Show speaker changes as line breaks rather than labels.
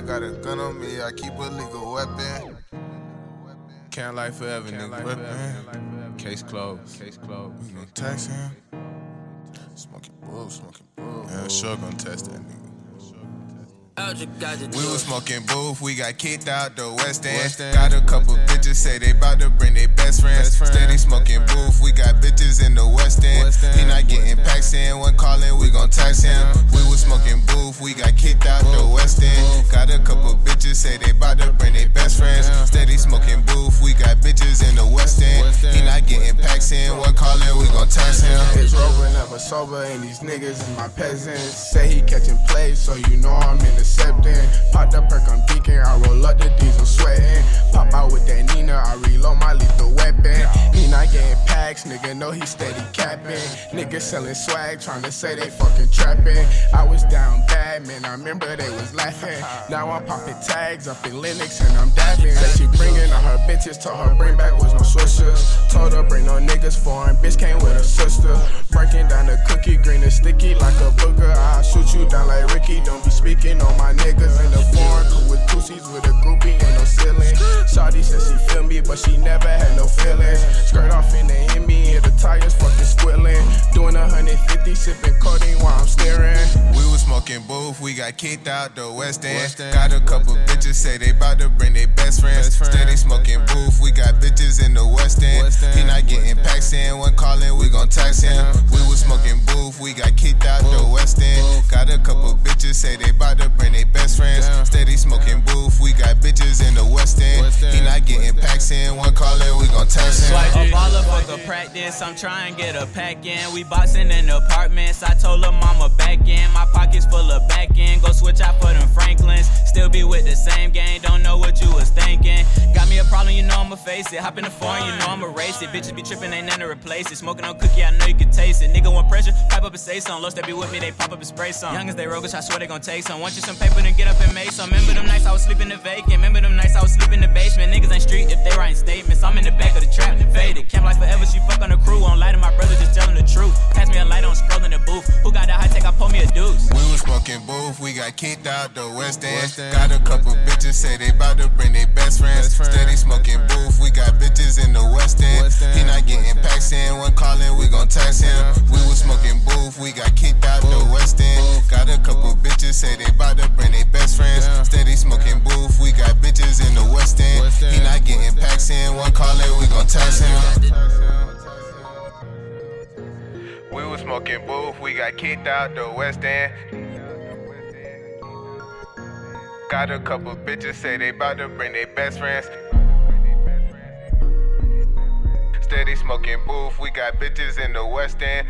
I got a gun on me, I keep a legal weapon. Can't lie forever, Can't nigga. Weapon. Case closed. Case closed. You gonna text him? Smoking bull, smoking bull. Yeah, sure gonna test that nigga. We was smoking booth, we got kicked out the West End. West End. Got a couple bitches say they bout to bring their best friends. Best friend. Steady smoking booth, we got bitches in the West End. West End. He not getting packs in, when calling, we gon' tax him. We was smoking booth, we got kicked out the West End. Got bitches say they bout to bring their best friends. Steady smoking booth, we got bitches in the West End. He not getting packs in, when calling, we gon' tax him.
It's rover, never sober, and these niggas is my peasants. Say he catching plays, so you know I'm intercepting. Pop the perk, I'm geeking. I roll up the diesel, sweating. Pop out with that Nina, I reload my getting nigga, know he steady capping. Niggas selling swag, trying to say they fucking trapping. I was down bad, man, I remember they was laughing. Now I'm popping tags up in Lenox and I'm dabbing. Said she bringing all her bitches, told her bring back was no swishers. Told her bring no niggas foreign, bitch came with her sister. Breaking down the cookie, green and sticky like a booger. I'll shoot you down like Ricky, don't be speaking on my niggas in the foreign. Cool with pussies with a groupie, ain't no ceiling. Shawty said she feel me, but she never had no feelings. Skirt off in the
smoking booth, we got kicked out the West End. West End. Got a couple bitches say they bout to bring their best friends. Best friend. Steady smoking booth, we got bitches in the West End. West End. He not getting packs in, when calling, we gon' tax him. We was smoking booth, we got kicked out the West End. Got a couple bitches say they bout to bring their best friends. Steady smoking booth, we got bitches in the West End. He not getting packs in, one calling, we gon' tax him.
A baller fuck a practice, I'm trying to get a pack in. We boxing in apartments, I told her mama back in. My switch out for them Franklins. Still be with the same gang, don't know what you was thinking. Got me a problem, you know I'ma face it. Hop in the foreign, you know I'ma race it. Bitches be tripping, ain't nothing to replace it. Smoking on cookie, I know you can taste it. Nigga want pressure, pipe up and say something. Lost that be with me, they pop up and spray some. Young as they roguish, I swear they gon' take some. Want you some paper, then get up and make some. Remember them nights I was sleeping in the vacant. Remember them nights I was sleeping in the basement. Niggas ain't street if they writing statements. I'm in the back of the trap, faded. Camp
We was smoking booth, we got kicked out the West End. Got a couple bitches say they bout to bring their best friends. Steady smoking booth, we got bitches in the West End. He not getting packs in, when calling, we gon' tax him. We was smoking booth, we got kicked out the West End. Got a couple bitches say they bout to bring their best friends. Steady smoking booth, we got bitches in the West End. He not getting packs in, one calling, we gon' tax him. We was smoking booth, we got kicked out the West End. Got a couple bitches say they bout to bring their best friends. Steady smoking booth, we got bitches in the West End.